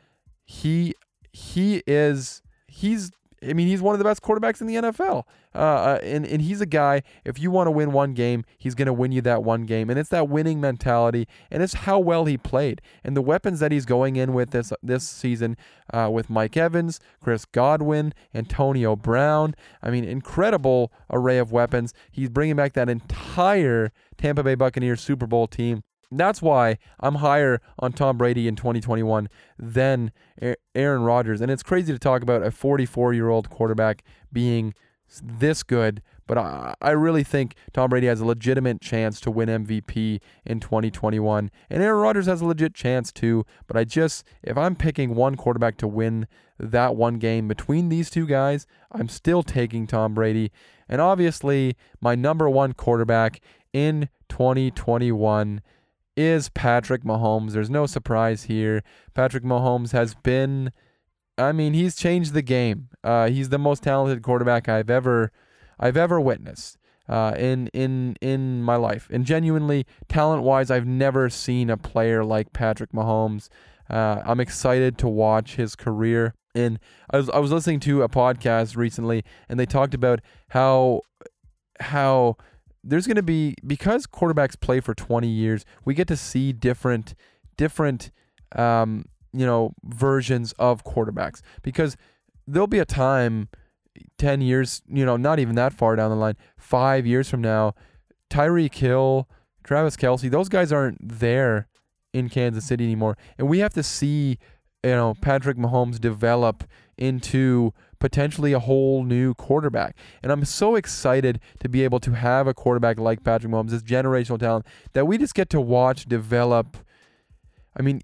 He he is he's I mean, he's one of the best quarterbacks in the NFL. Uh, uh, and, and he's a guy, if you want to win one game, he's going to win you that one game. And it's that winning mentality, and it's how well he played. And the weapons that he's going in with this, this season uh, with Mike Evans, Chris Godwin, Antonio Brown. I mean, incredible array of weapons. He's bringing back that entire Tampa Bay Buccaneers Super Bowl team. That's why I'm higher on Tom Brady in 2021 than Aaron Rodgers. And it's crazy to talk about a 44 year old quarterback being this good, but I, I really think Tom Brady has a legitimate chance to win MVP in 2021. And Aaron Rodgers has a legit chance too. But I just, if I'm picking one quarterback to win that one game between these two guys, I'm still taking Tom Brady. And obviously, my number one quarterback in 2021 is Patrick Mahomes. There's no surprise here. Patrick Mahomes has been, I mean, he's changed the game. Uh, he's the most talented quarterback I've ever, I've ever witnessed. Uh, in in in my life, and genuinely talent-wise, I've never seen a player like Patrick Mahomes. Uh, I'm excited to watch his career. And I was I was listening to a podcast recently, and they talked about how how there's going to be because quarterbacks play for 20 years, we get to see different different um, you know versions of quarterbacks because there'll be a time 10 years, you know, not even that far down the line, 5 years from now, Tyreek Hill, Travis Kelce, those guys aren't there in Kansas City anymore. And we have to see, you know, Patrick Mahomes develop into potentially a whole new quarterback. And I'm so excited to be able to have a quarterback like Patrick Mahomes, this generational talent that we just get to watch develop. I mean,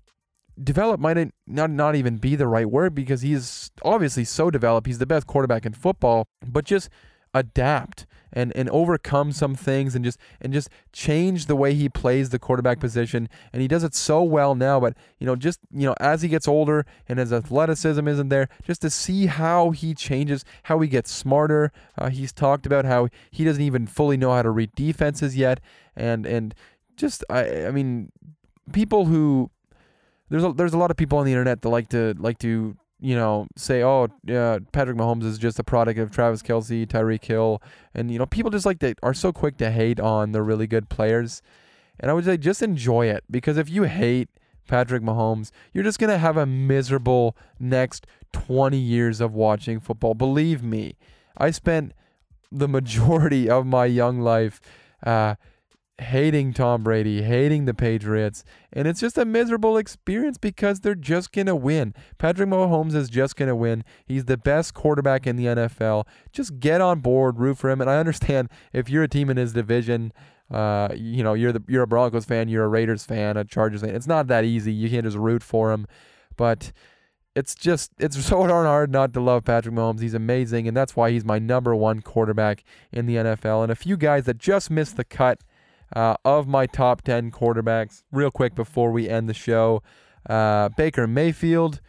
develop might not not even be the right word because he's obviously so developed. He's the best quarterback in football, but just adapt and and overcome some things and just and just change the way he plays the quarterback position. And he does it so well now but you know just you know as he gets older and his athleticism isn't there just to see how he changes how he gets smarter. Uh, he's talked about how he doesn't even fully know how to read defenses yet. And and just I I mean people who there's a, there's a lot of people on the internet that like to like to you know, say, oh, yeah, Patrick Mahomes is just a product of Travis Kelce, Tyreek Hill, and you know, people just like they are so quick to hate on the really good players. And I would say just enjoy it because if you hate Patrick Mahomes, you're just gonna have a miserable next 20 years of watching football. Believe me, I spent the majority of my young life. Uh, hating Tom Brady, hating the Patriots, and it's just a miserable experience because they're just going to win. Patrick Mahomes is just going to win. He's the best quarterback in the NFL. Just get on board, root for him. And I understand if you're a team in his division, uh, you know, you're the you're a Broncos fan, you're a Raiders fan, a Chargers fan. It's not that easy. You can't just root for him, but it's just it's [LAUGHS] so darn hard not to love Patrick Mahomes. He's amazing, and that's why he's my number one quarterback in the NFL. And a few guys that just missed the cut uh, of my top 10 quarterbacks. Real quick before we end the show, uh, Baker Mayfield,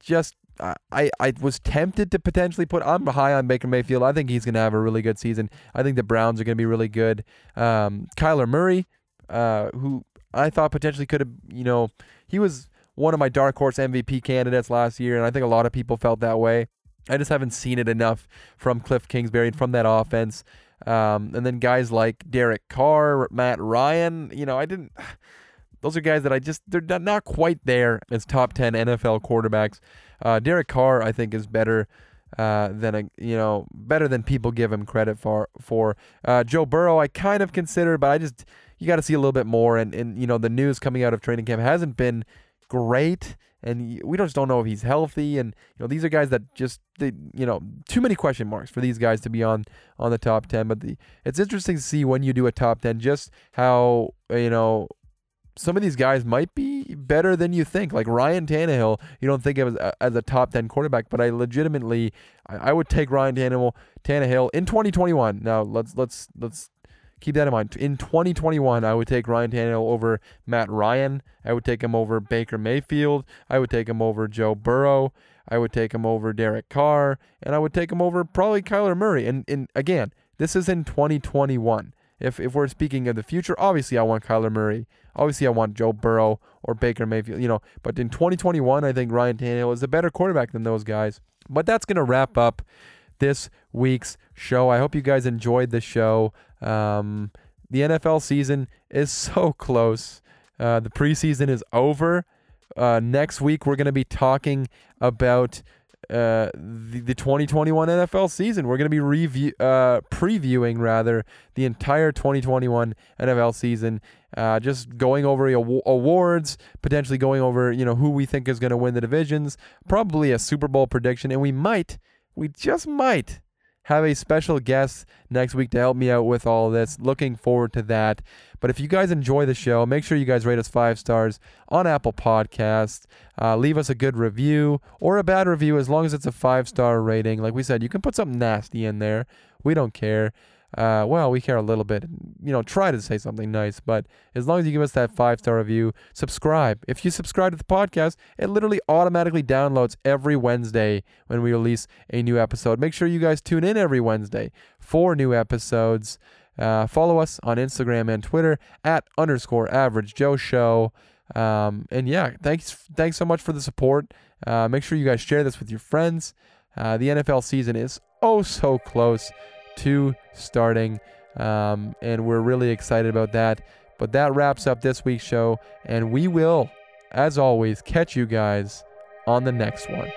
just I, I was tempted to potentially put. I'm high on Baker Mayfield. I think he's going to have a really good season. I think the Browns are going to be really good. Um, Kyler Murray, uh, who I thought potentially could have, you know, he was one of my dark horse MVP candidates last year, and I think a lot of people felt that way. I just haven't seen it enough from Cliff Kingsbury and from that offense. Um, and then guys like Derek Carr, Matt Ryan, you know, I didn't. [SIGHS] Those are guys that I just they're not- quite there as top ten NFL quarterbacks. Uh, Derek Carr, I think, is better uh, than a you know better than people give him credit for. For uh, Joe Burrow, I kind of consider, but I just you got to see a little bit more. And and you know the news coming out of training camp hasn't been great, and we just don't know if he's healthy. And you know these are guys that just they, you know too many question marks for these guys to be on on the top ten. But the it's interesting to see when you do a top ten just how uh, you know some of these guys might be better than you think. Like Ryan Tannehill, you don't think of as a, as a top 10 quarterback, but I legitimately, I, I would take Ryan Tannehill, Tannehill in 2021. Now let's let's let's keep that in mind. In 2021, I would take Ryan Tannehill over Matt Ryan. I would take him over Baker Mayfield. I would take him over Joe Burrow. I would take him over Derek Carr, and I would take him over probably Kyler Murray. And and again, this is in 2021. If if we're speaking of the future, obviously I want Kyler Murray. Obviously I want Joe Burrow or Baker Mayfield, you know. But in 2021, I think Ryan Tannehill is a better quarterback than those guys. But that's gonna wrap up this week's show. I hope you guys enjoyed the show. Um, the NFL season is [LAUGHS] so close. Uh, the preseason is over. Uh, next week we're gonna be talking about uh, the, the 2021 NFL season. We're going to be review uh, previewing rather the entire 2021 NFL season. Uh, just going over aw- awards, potentially going over you know who we think is going to win the divisions, probably a Super Bowl prediction, and we might, we just might have a special guest next week to help me out with all this. Looking forward to that. But if you guys enjoy the show, make sure you guys rate us five stars on Apple Podcasts. Uh, leave us a good review or a bad review as long as it's a five star rating. Like we said, you can put something nasty in there. We don't care. Uh, well, we care a little bit. You know, try to say something nice, but as long as you give us that five star review, subscribe. If you subscribe to the podcast, it literally automatically downloads every Wednesday when we release a new episode. Make sure you guys tune in every Wednesday for new episodes. Uh, follow us on Instagram and Twitter at underscore average Joe Show. Um, and yeah, thanks thanks so much for the support. Uh, make sure you guys share this with your friends. Uh, the NFL season is oh so close to starting, um, and we're really excited about that. But that wraps up this week's show, and we will, as always, catch you guys on the next one.